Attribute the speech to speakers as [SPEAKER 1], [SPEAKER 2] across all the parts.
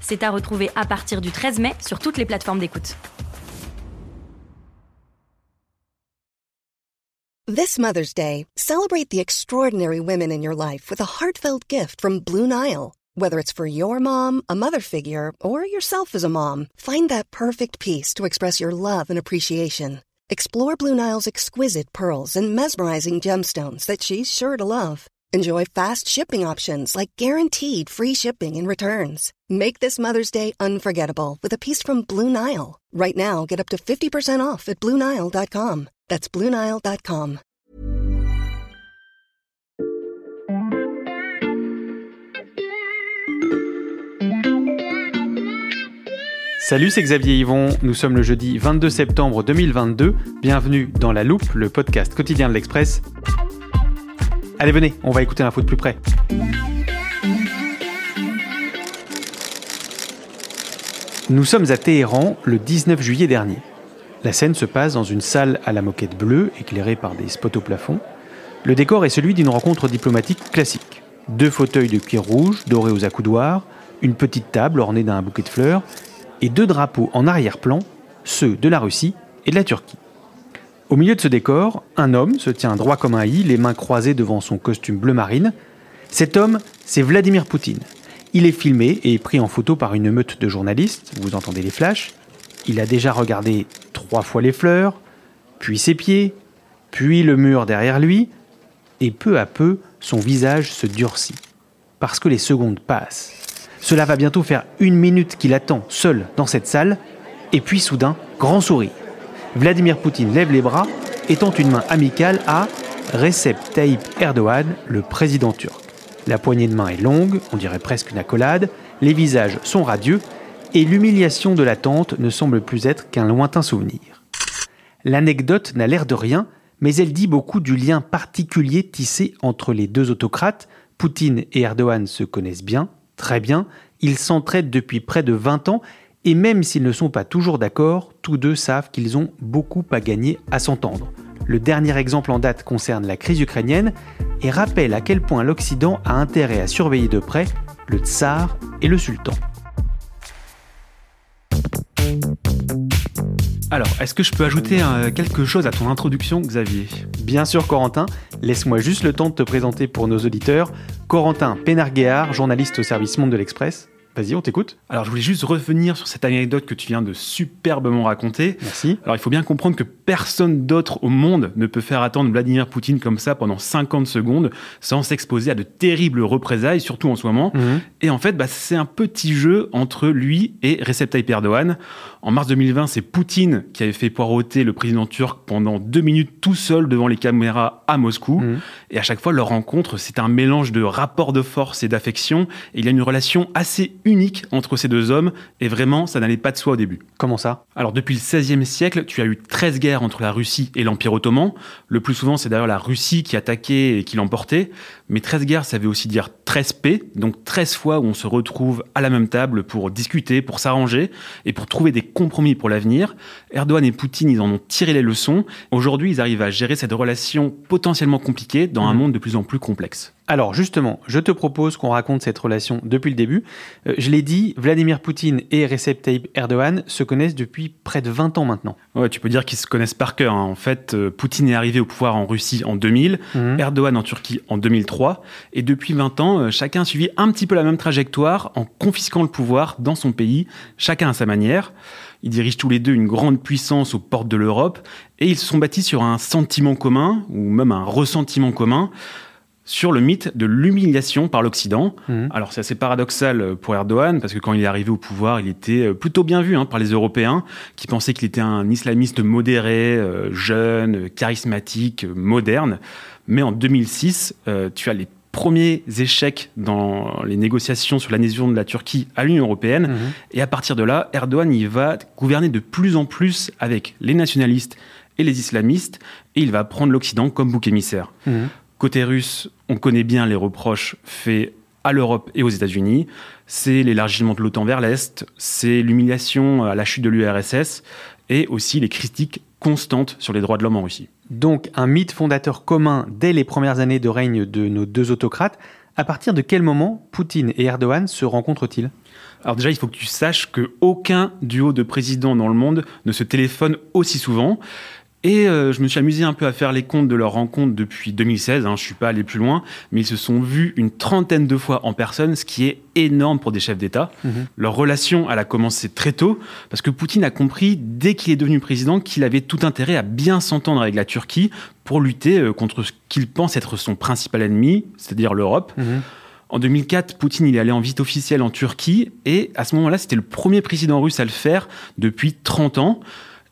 [SPEAKER 1] C'est à retrouver à partir du 13 mai sur toutes les plateformes d'écoute.
[SPEAKER 2] This Mother's Day, celebrate the extraordinary women in your life with a heartfelt gift from Blue Nile. Whether it's for your mom, a mother figure, or yourself as a mom, find that perfect piece to express your love and appreciation. Explore Blue Nile's exquisite pearls and mesmerizing gemstones that she's sure to love. Enjoy fast shipping options like guaranteed free shipping and returns. Make this Mother's Day unforgettable with a piece from Blue Nile. Right now, get up to 50% off at BlueNile.com. That's BlueNile.com.
[SPEAKER 3] Salut, c'est Xavier Yvon. Nous sommes le jeudi 22 septembre 2022. Bienvenue dans La Loupe, le podcast quotidien de l'Express. Allez, venez, on va écouter l'info de plus près. Nous sommes à Téhéran le 19 juillet dernier. La scène se passe dans une salle à la moquette bleue, éclairée par des spots au plafond. Le décor est celui d'une rencontre diplomatique classique. Deux fauteuils de cuir rouge, dorés aux accoudoirs, une petite table ornée d'un bouquet de fleurs, et deux drapeaux en arrière-plan, ceux de la Russie et de la Turquie. Au milieu de ce décor, un homme se tient droit comme un i, les mains croisées devant son costume bleu marine. Cet homme, c'est Vladimir Poutine. Il est filmé et pris en photo par une meute de journalistes, vous entendez les flashs. Il a déjà regardé trois fois les fleurs, puis ses pieds, puis le mur derrière lui, et peu à peu, son visage se durcit. Parce que les secondes passent. Cela va bientôt faire une minute qu'il attend seul dans cette salle, et puis soudain, grand sourire. Vladimir Poutine lève les bras et tend une main amicale à Recep Tayyip Erdogan, le président turc. La poignée de main est longue, on dirait presque une accolade, les visages sont radieux, et l'humiliation de l'attente ne semble plus être qu'un lointain souvenir. L'anecdote n'a l'air de rien, mais elle dit beaucoup du lien particulier tissé entre les deux autocrates. Poutine et Erdogan se connaissent bien, très bien, ils s'entraident depuis près de 20 ans et même s'ils ne sont pas toujours d'accord, tous deux savent qu'ils ont beaucoup à gagner à s'entendre. Le dernier exemple en date concerne la crise ukrainienne et rappelle à quel point l'Occident a intérêt à surveiller de près le tsar et le sultan. Alors, est-ce que je peux ajouter euh, quelque chose à ton introduction, Xavier? Bien sûr, Corentin. Laisse-moi juste le temps de te présenter pour nos auditeurs. Corentin Pénarguéard, journaliste au service Monde de l'Express. Vas-y, on t'écoute.
[SPEAKER 4] Alors, je voulais juste revenir sur cette anecdote que tu viens de superbement raconter.
[SPEAKER 3] Merci.
[SPEAKER 4] Alors, il faut bien comprendre que personne d'autre au monde ne peut faire attendre Vladimir Poutine comme ça pendant 50 secondes sans s'exposer à de terribles représailles, surtout en ce moment.
[SPEAKER 3] Mhm.
[SPEAKER 4] Et en fait, bah, c'est un petit jeu entre lui et Recep Tayyip Erdogan. En mars 2020, c'est Poutine qui avait fait poireauter le président turc pendant deux minutes tout seul devant les caméras à Moscou.
[SPEAKER 3] Mhm.
[SPEAKER 4] Et à chaque fois, leur rencontre, c'est un mélange de rapport de force et d'affection. Et il y a une relation assez unique entre ces deux hommes. Et vraiment, ça n'allait pas de soi au début.
[SPEAKER 3] Comment ça?
[SPEAKER 4] Alors depuis le XVIe siècle, tu as eu 13 guerres entre la Russie et l'Empire ottoman. Le plus souvent, c'est d'ailleurs la Russie qui attaquait et qui l'emportait. Mais 13 guerres, ça veut aussi dire 13 paix, donc 13 fois où on se retrouve à la même table pour discuter, pour s'arranger et pour trouver des compromis pour l'avenir. Erdogan et Poutine, ils en ont tiré les leçons. Aujourd'hui, ils arrivent à gérer cette relation potentiellement compliquée dans un
[SPEAKER 3] Mhm.
[SPEAKER 4] monde de plus en plus complexe.
[SPEAKER 3] Alors justement, je te propose qu'on raconte cette relation depuis le début. Euh, je l'ai dit, Vladimir Poutine et Recep Tayyip Erdogan se connaissent depuis près de 20 ans maintenant.
[SPEAKER 4] Ouais, tu peux dire qu'ils se connaissent par cœur. hein. En fait, euh, Poutine est arrivé au pouvoir en Russie en 2000,
[SPEAKER 3] Mhm.
[SPEAKER 4] Erdogan en Turquie en 2003, et depuis 20 ans, euh, chacun a suivi un petit peu la même trajectoire en confisquant le pouvoir dans son pays, chacun à sa manière. Ils dirigent tous les deux une grande puissance aux portes de l'Europe, et ils se sont bâtis sur un sentiment commun, ou même un ressentiment commun, sur le mythe de l'humiliation par l'Occident.
[SPEAKER 3] Mhm.
[SPEAKER 4] Alors c'est assez paradoxal pour Erdogan, parce que quand il est arrivé au pouvoir, il était euh, plutôt bien vu hein, par les Européens, qui pensaient qu'il était un islamiste modéré, euh, jeune, charismatique, euh, moderne. Mais en 2006, euh, tu as les premiers échecs dans les négociations sur l'adhésion de la Turquie à l'Union européenne.
[SPEAKER 3] Mhm.
[SPEAKER 4] Et à partir de là, Erdogan il va gouverner de plus en plus avec les nationalistes et les islamistes, et il va prendre l'Occident comme bouc émissaire.
[SPEAKER 3] Mhm.
[SPEAKER 4] Côté russe, on connaît bien les reproches faits à l'Europe et aux États-Unis. C'est l'élargissement de l'OTAN vers l'Est, c'est l'humiliation à la chute de l'URSS, et aussi les critiques constantes sur les droits de l'homme en Russie.
[SPEAKER 3] Donc un mythe fondateur commun dès les premières années de règne de nos deux autocrates. À partir de quel moment Poutine et Erdogan se rencontrent-ils?
[SPEAKER 4] Alors déjà, il faut que tu saches que aucun duo de présidents dans le monde ne se téléphone aussi souvent. Et euh, je me suis amusé un peu à faire les comptes de leur rencontre depuis 2016. Hein, je suis pas allé plus loin, mais ils se sont vus une trentaine de fois en personne, ce qui est énorme pour des chefs d'État.
[SPEAKER 3] Mhm.
[SPEAKER 4] Leur relation, elle a commencé très tôt, parce que Poutine a compris dès qu'il est devenu président qu'il avait tout intérêt à bien s'entendre avec la Turquie pour lutter euh, contre ce qu'il pense être son principal ennemi, c'est-à-dire l'Europe.
[SPEAKER 3] Mhm.
[SPEAKER 4] En 2004, Poutine il est allé en visite officielle en Turquie et à ce moment-là, c'était le premier président russe à le faire depuis 30 ans.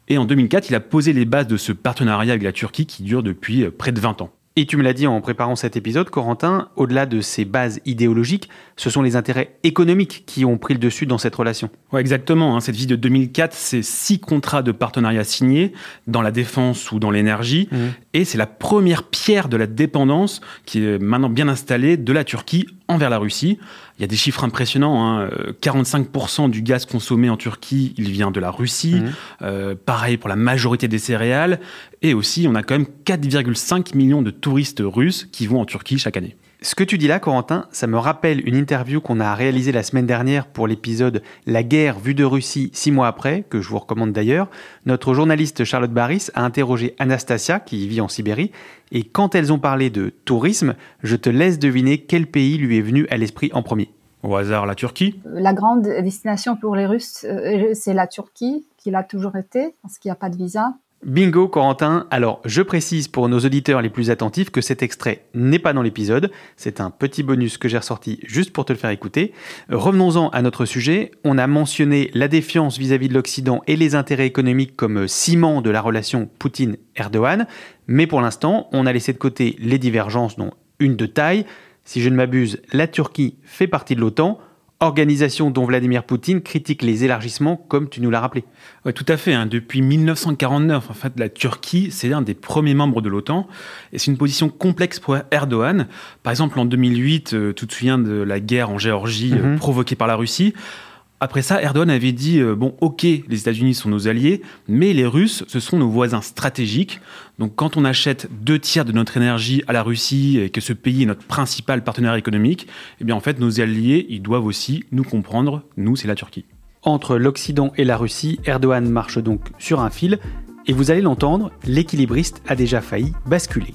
[SPEAKER 4] Et en 2004, il a posé les bases de ce partenariat avec la Turquie qui dure depuis euh, près de 20 ans.
[SPEAKER 3] Et tu me l'as dit en préparant cet épisode, Corentin, au-delà de ces bases idéologiques, ce sont les intérêts économiques qui ont pris le dessus dans cette relation.
[SPEAKER 4] Ouais, exactement. hein. Cette visite de 2004, c'est six contrats de partenariat signés dans la défense ou dans l'énergie.
[SPEAKER 3] Mhm.
[SPEAKER 4] Et c'est la première pierre de la dépendance qui est maintenant bien installée de la Turquie envers la Russie. Il y a des chiffres impressionnants. hein. Euh, 45% du gaz consommé en Turquie, il vient de la Russie.
[SPEAKER 3] Mhm.
[SPEAKER 4] Euh, pareil pour la majorité des céréales. Et aussi, on a quand même 4,5 millions de touristes russes qui vont en Turquie chaque année.
[SPEAKER 3] Ce que tu dis là, Corentin, ça me rappelle une interview qu'on a réalisée la semaine dernière pour l'épisode La guerre vue de Russie six mois après, que je vous recommande d'ailleurs. Notre journaliste Charlotte Baris a interrogé Anastasia, qui vit en Sibérie, et quand elles ont parlé de tourisme, je te laisse deviner quel pays lui est venu à l'esprit en premier.
[SPEAKER 4] Au hasard, la Turquie?
[SPEAKER 5] La grande destination pour les Russes, euh, c'est la Turquie, qui l'a toujours été, parce qu'il n'y a pas de visa.
[SPEAKER 3] Bingo, Corentin. Alors, je précise pour nos auditeurs les plus attentifs que cet extrait n'est pas dans l'épisode. C'est un petit bonus que j'ai ressorti juste pour te le faire écouter. Revenons-en à notre sujet. On a mentionné la défiance vis-à-vis de l'Occident et les intérêts économiques comme ciment de la relation Poutine-Erdogan. Mais pour l'instant, on a laissé de côté les divergences, dont une de taille. Si je ne m'abuse, la Turquie fait partie de l'OTAN. Organisation dont Vladimir Poutine critique les élargissements, comme tu nous l'as rappelé.
[SPEAKER 4] Oui, tout à fait. hein. Depuis 1949, en fait, la Turquie, c'est un des premiers membres de l'OTAN. Et c'est une position complexe pour Erdogan. Par exemple, en 2008, euh, tu te souviens de la guerre en Géorgie euh,
[SPEAKER 3] Mhm.
[SPEAKER 4] provoquée par la Russie. Après ça, Erdogan avait dit euh, bon, ok, les États-Unis sont nos alliés, mais les Russes, ce sont nos voisins stratégiques. Donc, quand on achète deux tiers de notre énergie à la Russie et que ce pays est notre principal partenaire économique, eh bien, en fait, nos alliés, ils doivent aussi nous comprendre. Nous, c'est la Turquie.
[SPEAKER 3] Entre l'Occident et la Russie, Erdogan marche donc sur un fil, et vous allez l'entendre, l'équilibriste a déjà failli basculer.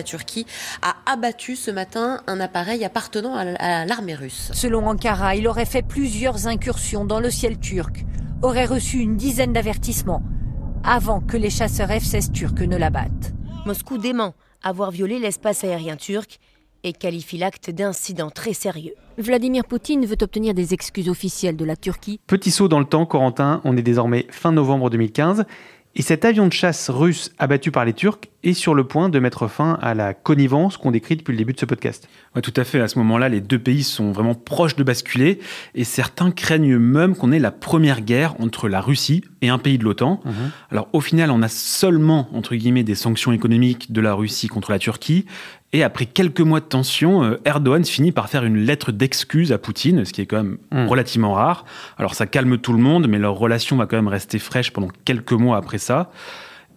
[SPEAKER 6] La Turquie a abattu ce matin un appareil appartenant à l'armée russe.
[SPEAKER 7] Selon Ankara, il aurait fait plusieurs incursions dans le ciel turc, aurait reçu une dizaine d'avertissements avant que les chasseurs F-16 turcs ne l'abattent.
[SPEAKER 8] Moscou dément avoir violé l'espace aérien turc et qualifie l'acte d'incident très sérieux.
[SPEAKER 9] Vladimir Poutine veut obtenir des excuses officielles de la Turquie.
[SPEAKER 3] Petit saut dans le temps, Corentin, on est désormais fin novembre 2015, et cet avion de chasse russe abattu par les Turcs est sur le point de mettre fin à la connivence qu'on décrit depuis le début de ce podcast.
[SPEAKER 4] Ouais, tout à fait. À ce moment-là, les deux pays sont vraiment proches de basculer et certains craignent même qu'on ait la première guerre entre la Russie et un pays de l'OTAN. Alors au final, on a seulement, entre guillemets, des sanctions économiques de la Russie contre la Turquie. Et après quelques mois de tension, euh, Erdogan finit par faire une lettre d'excuse à Poutine, ce qui est quand même
[SPEAKER 3] Mm.
[SPEAKER 4] relativement rare. Alors ça calme tout le monde, mais leur relation va quand même rester fraîche pendant quelques mois après ça.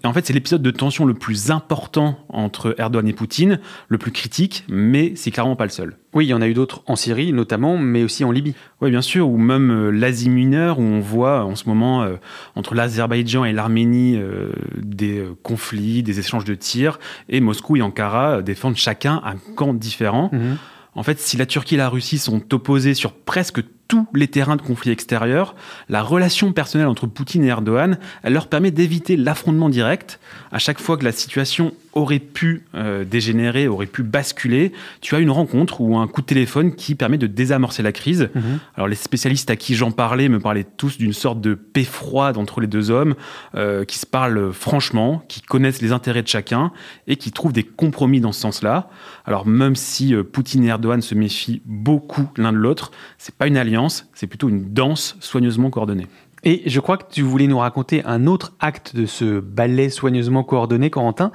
[SPEAKER 4] Et en fait, c'est l'épisode de tension le plus important entre Erdogan et Poutine, le plus critique, mais c'est clairement pas le seul.
[SPEAKER 3] Oui, il y en a eu d'autres en Syrie notamment, mais aussi en Libye.
[SPEAKER 4] Oui, bien sûr, ou même euh, l'Asie mineure, où on voit en ce moment euh, entre l'Azerbaïdjan et l'Arménie euh, des conflits, des échanges de tirs, et Moscou et Ankara défendent chacun un camp différent.
[SPEAKER 3] Mhm.
[SPEAKER 4] En fait, si la Turquie et la Russie sont opposées sur presque tous les terrains de conflit extérieurs, la relation personnelle entre Poutine et Erdogan, elle leur permet d'éviter l'affrontement direct. À chaque fois que la situation aurait pu euh, dégénérer, aurait pu basculer, tu as une rencontre ou un coup de téléphone qui permet de désamorcer la crise.
[SPEAKER 3] Mhm.
[SPEAKER 4] Alors les spécialistes à qui j'en parlais me parlaient tous d'une sorte de paix froide entre les deux hommes, euh, qui se parlent franchement, qui connaissent les intérêts de chacun et qui trouvent des compromis dans ce sens-là. Alors même si euh, Poutine et Erdogan se méfient beaucoup l'un de l'autre, c'est pas une alliance, c'est plutôt une danse soigneusement coordonnée.
[SPEAKER 3] Et je crois que tu voulais nous raconter un autre acte de ce ballet soigneusement coordonné, Corentin,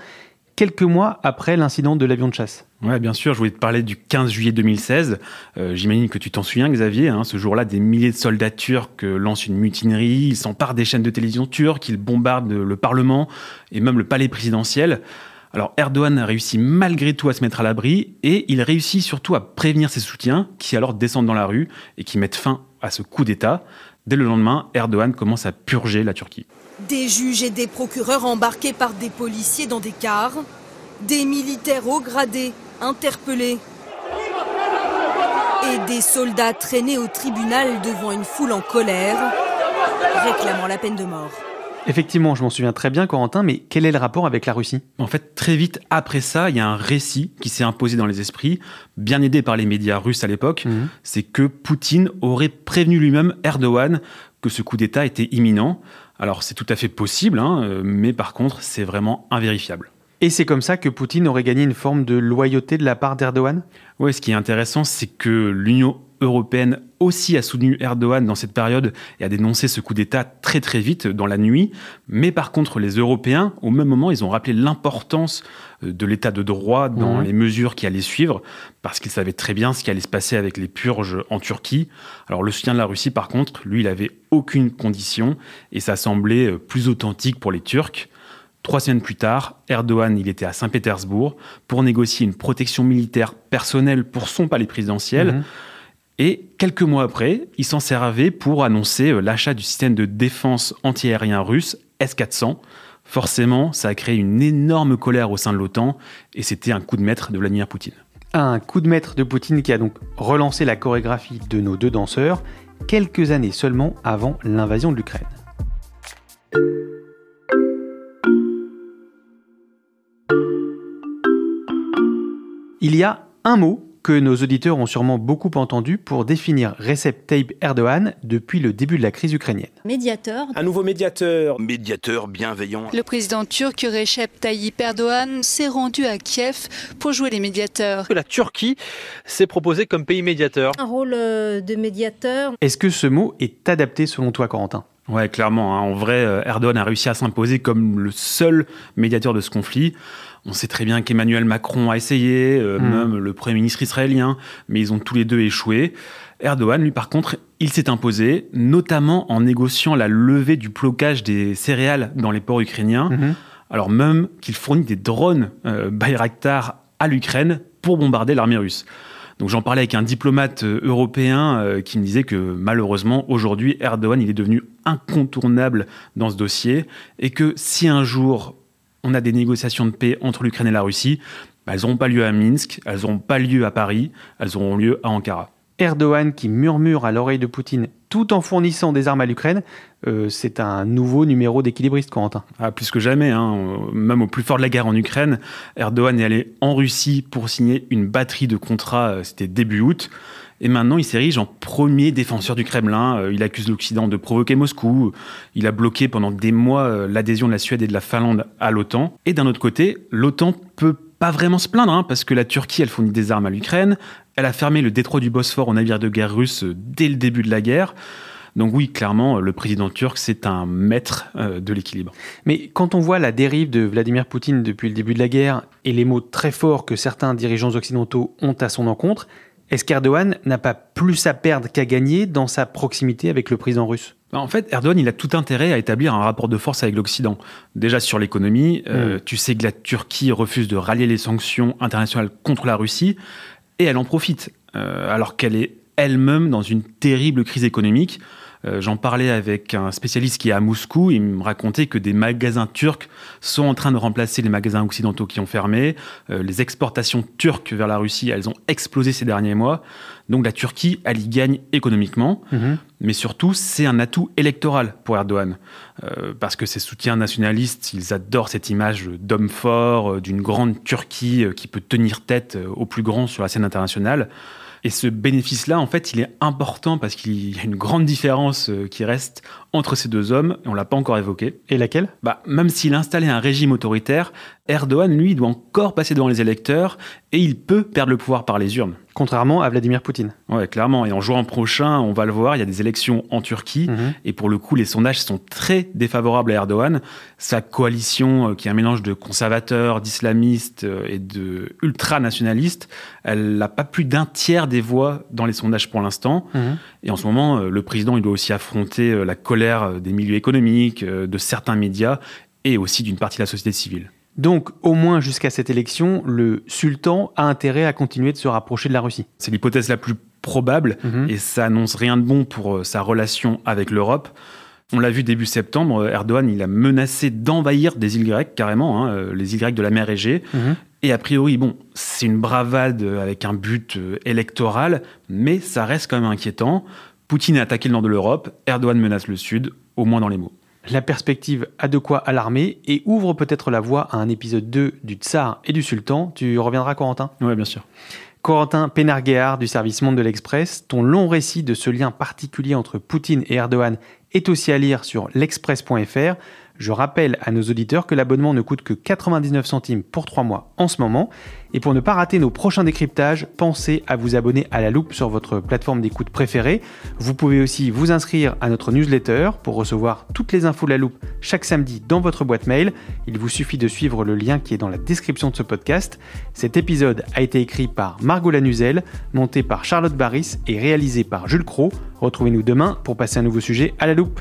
[SPEAKER 3] quelques mois après l'incident de l'avion de chasse.
[SPEAKER 4] Ouais, bien sûr, je voulais te parler du 15 juillet 2016. Euh, J'imagine que tu t'en souviens, Xavier. Hein, ce jour-là, des milliers de soldats turcs euh, lancent une mutinerie, ils s'emparent des chaînes de télévision turques, ils bombardent le Parlement et même le palais présidentiel. Alors Erdogan a réussi malgré tout à se mettre à l'abri et il réussit surtout à prévenir ses soutiens qui alors descendent dans la rue et qui mettent fin à ce coup d'État. Dès le lendemain, Erdogan commence à purger la Turquie.
[SPEAKER 10] Des juges et des procureurs embarqués par des policiers dans des cars, des militaires haut gradés interpellés et des soldats traînés au tribunal devant une foule en colère, réclamant la peine de mort.
[SPEAKER 3] Effectivement, je m'en souviens très bien, Corentin, mais quel est le rapport avec la Russie?
[SPEAKER 4] En fait, très vite après ça, il y a un récit qui s'est imposé dans les esprits, bien aidé par les médias russes à l'époque,
[SPEAKER 3] Mhm.
[SPEAKER 4] c'est que Poutine aurait prévenu lui-même Erdogan que ce coup d'État était imminent. Alors c'est tout à fait possible, hein, mais par contre, c'est vraiment invérifiable.
[SPEAKER 3] Et c'est comme ça que Poutine aurait gagné une forme de loyauté de la part d'Erdogan?
[SPEAKER 4] Ouais, ce qui est intéressant, c'est que l'Union européenne aussi a soutenu Erdogan dans cette période et a dénoncé ce coup d'État très très vite dans la nuit. Mais par contre, les Européens, au même moment, ils ont rappelé l'importance euh, de l'état de droit dans les mesures qui allaient suivre, parce qu'ils savaient très bien ce qui allait se passer avec les purges en Turquie. Alors le soutien de la Russie, par contre, lui, il avait aucune condition et ça semblait euh, plus authentique pour les Turcs. Trois semaines plus tard, Erdogan, il était à Saint-Pétersbourg pour négocier une protection militaire personnelle pour son palais présidentiel.
[SPEAKER 3] Mhm.
[SPEAKER 4] Et quelques mois après, il s'en servait pour annoncer euh, l'achat du système de défense antiaérien russe S-400. Forcément, ça a créé une énorme colère au sein de l'OTAN et c'était un coup de maître de Vladimir Poutine.
[SPEAKER 3] Un coup de maître de Poutine qui a donc relancé la chorégraphie de nos deux danseurs quelques années seulement avant l'invasion de l'Ukraine. Il y a un mot que nos auditeurs ont sûrement beaucoup entendu pour définir Recep Tayyip Erdogan depuis le début de la crise ukrainienne.
[SPEAKER 11] Médiateur.
[SPEAKER 12] Un nouveau médiateur. Médiateur bienveillant.
[SPEAKER 13] Le président turc Recep Tayyip Erdogan s'est rendu à Kiev pour jouer les médiateurs.
[SPEAKER 14] La Turquie s'est proposée comme pays médiateur.
[SPEAKER 11] Un rôle euh, de médiateur.
[SPEAKER 3] Est-ce que ce mot est adapté selon toi, Corentin?
[SPEAKER 4] Ouais, clairement. hein. En vrai, euh, Erdogan a réussi à s'imposer comme le seul médiateur de ce conflit. On sait très bien qu'Emmanuel Macron a essayé, euh,
[SPEAKER 3] Mm.
[SPEAKER 4] même le Premier ministre israélien, mais ils ont tous les deux échoué. Erdogan, lui, par contre, il s'est imposé, notamment en négociant la levée du blocage des céréales dans les ports ukrainiens,
[SPEAKER 3] Mhm.
[SPEAKER 4] alors même qu'il fournit des drones euh, Bayraktar à l'Ukraine pour bombarder l'armée russe. Donc j'en parlais avec un diplomate euh, européen euh, qui me disait que malheureusement aujourd'hui Erdogan il est devenu incontournable dans ce dossier et que si un jour on a des négociations de paix entre l'Ukraine et la Russie, bah, elles n'auront pas lieu à Minsk, elles n'auront pas lieu à Paris, elles auront lieu à Ankara.
[SPEAKER 3] Erdogan qui murmure à l'oreille de Poutine tout en fournissant des armes à l'Ukraine, euh, c'est un nouveau numéro d'équilibriste, Corentin.
[SPEAKER 4] Ah, plus que jamais, hein. Euh, même au plus fort de la guerre en Ukraine, Erdogan est allé en Russie pour signer une batterie de contrats, euh, c'était début août. Et maintenant, il s'érige en premier défenseur du Kremlin. Il accuse l'Occident de provoquer Moscou. Il a bloqué pendant des mois l'adhésion de la Suède et de la Finlande à l'OTAN. Et d'un autre côté, l'OTAN peut pas vraiment se plaindre, hein, parce que la Turquie, elle fournit des armes à l'Ukraine. Elle a fermé le détroit du Bosphore aux navires de guerre russes euh, dès le début de la guerre. Donc oui, clairement, le président turc, c'est un maître euh, de l'équilibre.
[SPEAKER 3] Mais quand on voit la dérive de Vladimir Poutine depuis le début de la guerre et les mots très forts que certains dirigeants occidentaux ont à son encontre, Est-ce qu'Erdogan n'a pas plus à perdre qu'à gagner dans sa proximité avec le président russe
[SPEAKER 4] en fait, Erdogan, il a tout intérêt à établir un rapport de force avec l'Occident. Déjà sur l'économie, euh,
[SPEAKER 3] Mm.
[SPEAKER 4] tu sais que la Turquie refuse de rallier les sanctions internationales contre la Russie, et elle en profite, euh, alors qu'elle est elle-même dans une terrible crise économique. Euh, J'en parlais avec un spécialiste qui est à Moscou, il me racontait que des magasins turcs sont en train de remplacer les magasins occidentaux qui ont fermé. Euh, les exportations turques vers la Russie, elles ont explosé ces derniers mois. Donc la Turquie, elle y gagne économiquement. Mais surtout, c'est un atout électoral pour Erdogan. Euh, parce que ses soutiens nationalistes, ils adorent cette image d'homme fort, d'une grande Turquie qui peut tenir tête aux plus grands sur la scène internationale. Et ce bénéfice-là, en fait, il est important parce qu'il y a une grande différence euh, qui reste entre ces deux hommes, on l'a pas encore évoqué.
[SPEAKER 3] Et laquelle?
[SPEAKER 4] Bah, Même s'il installait un régime autoritaire, Erdogan, lui, doit encore passer devant les électeurs, et il peut perdre le pouvoir par les urnes.
[SPEAKER 3] Contrairement à Vladimir Poutine.
[SPEAKER 4] Ouais, clairement. Et en juin prochain, on va le voir, il y a des élections en Turquie.
[SPEAKER 3] Mhm.
[SPEAKER 4] Et pour le coup, les sondages sont très défavorables à Erdogan. Sa coalition, euh, qui est un mélange de conservateurs, d'islamistes euh, et de ultranationalistes, elle n'a pas plus d'un tiers des voix dans les sondages pour l'instant.
[SPEAKER 3] Mhm.
[SPEAKER 4] Et en ce moment, euh, le président, il doit aussi affronter la colère euh, des milieux économiques, euh, de certains médias et aussi d'une partie de la société civile.
[SPEAKER 3] Donc, au moins jusqu'à cette élection, le sultan a intérêt à continuer de se rapprocher de la Russie.
[SPEAKER 4] C'est l'hypothèse la plus probable
[SPEAKER 3] Mhm.
[SPEAKER 4] et ça annonce rien de bon pour euh, sa relation avec l'Europe. On l'a vu début septembre, Erdogan il a menacé d'envahir des îles grecques carrément, hein, les îles grecques de la mer Égée.
[SPEAKER 3] Mhm.
[SPEAKER 4] Et a priori, bon, c'est une bravade avec un but électoral, mais ça reste quand même inquiétant. Poutine a attaqué le nord de l'Europe, Erdogan menace le sud, au moins dans les mots.
[SPEAKER 3] La perspective a de quoi alarmer et ouvre peut-être la voie à un épisode 2 du Tsar et du Sultan. Tu reviendras, Corentin?
[SPEAKER 4] Oui, bien sûr.
[SPEAKER 3] Corentin Pénarguéard du service Monde de l'Express, ton long récit de ce lien particulier entre Poutine et Erdogan est aussi à lire sur l'express.fr. Je rappelle à nos auditeurs que l'abonnement ne coûte que 99 centimes pour 3 mois en ce moment. Et pour ne pas rater nos prochains décryptages, pensez à vous abonner à la loupe sur votre plateforme d'écoute préférée. Vous pouvez aussi vous inscrire à notre newsletter pour recevoir toutes les infos de la loupe chaque samedi dans votre boîte mail. Il vous suffit de suivre le lien qui est dans la description de ce podcast. Cet épisode a été écrit par Margot Lanuzel, monté par Charlotte Barris et réalisé par Jules Cro. Retrouvez-nous demain pour passer un nouveau sujet à la loupe.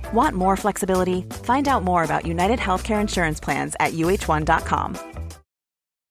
[SPEAKER 15] Want more flexibility? Find out more about United Healthcare Insurance Plans at uh1.com.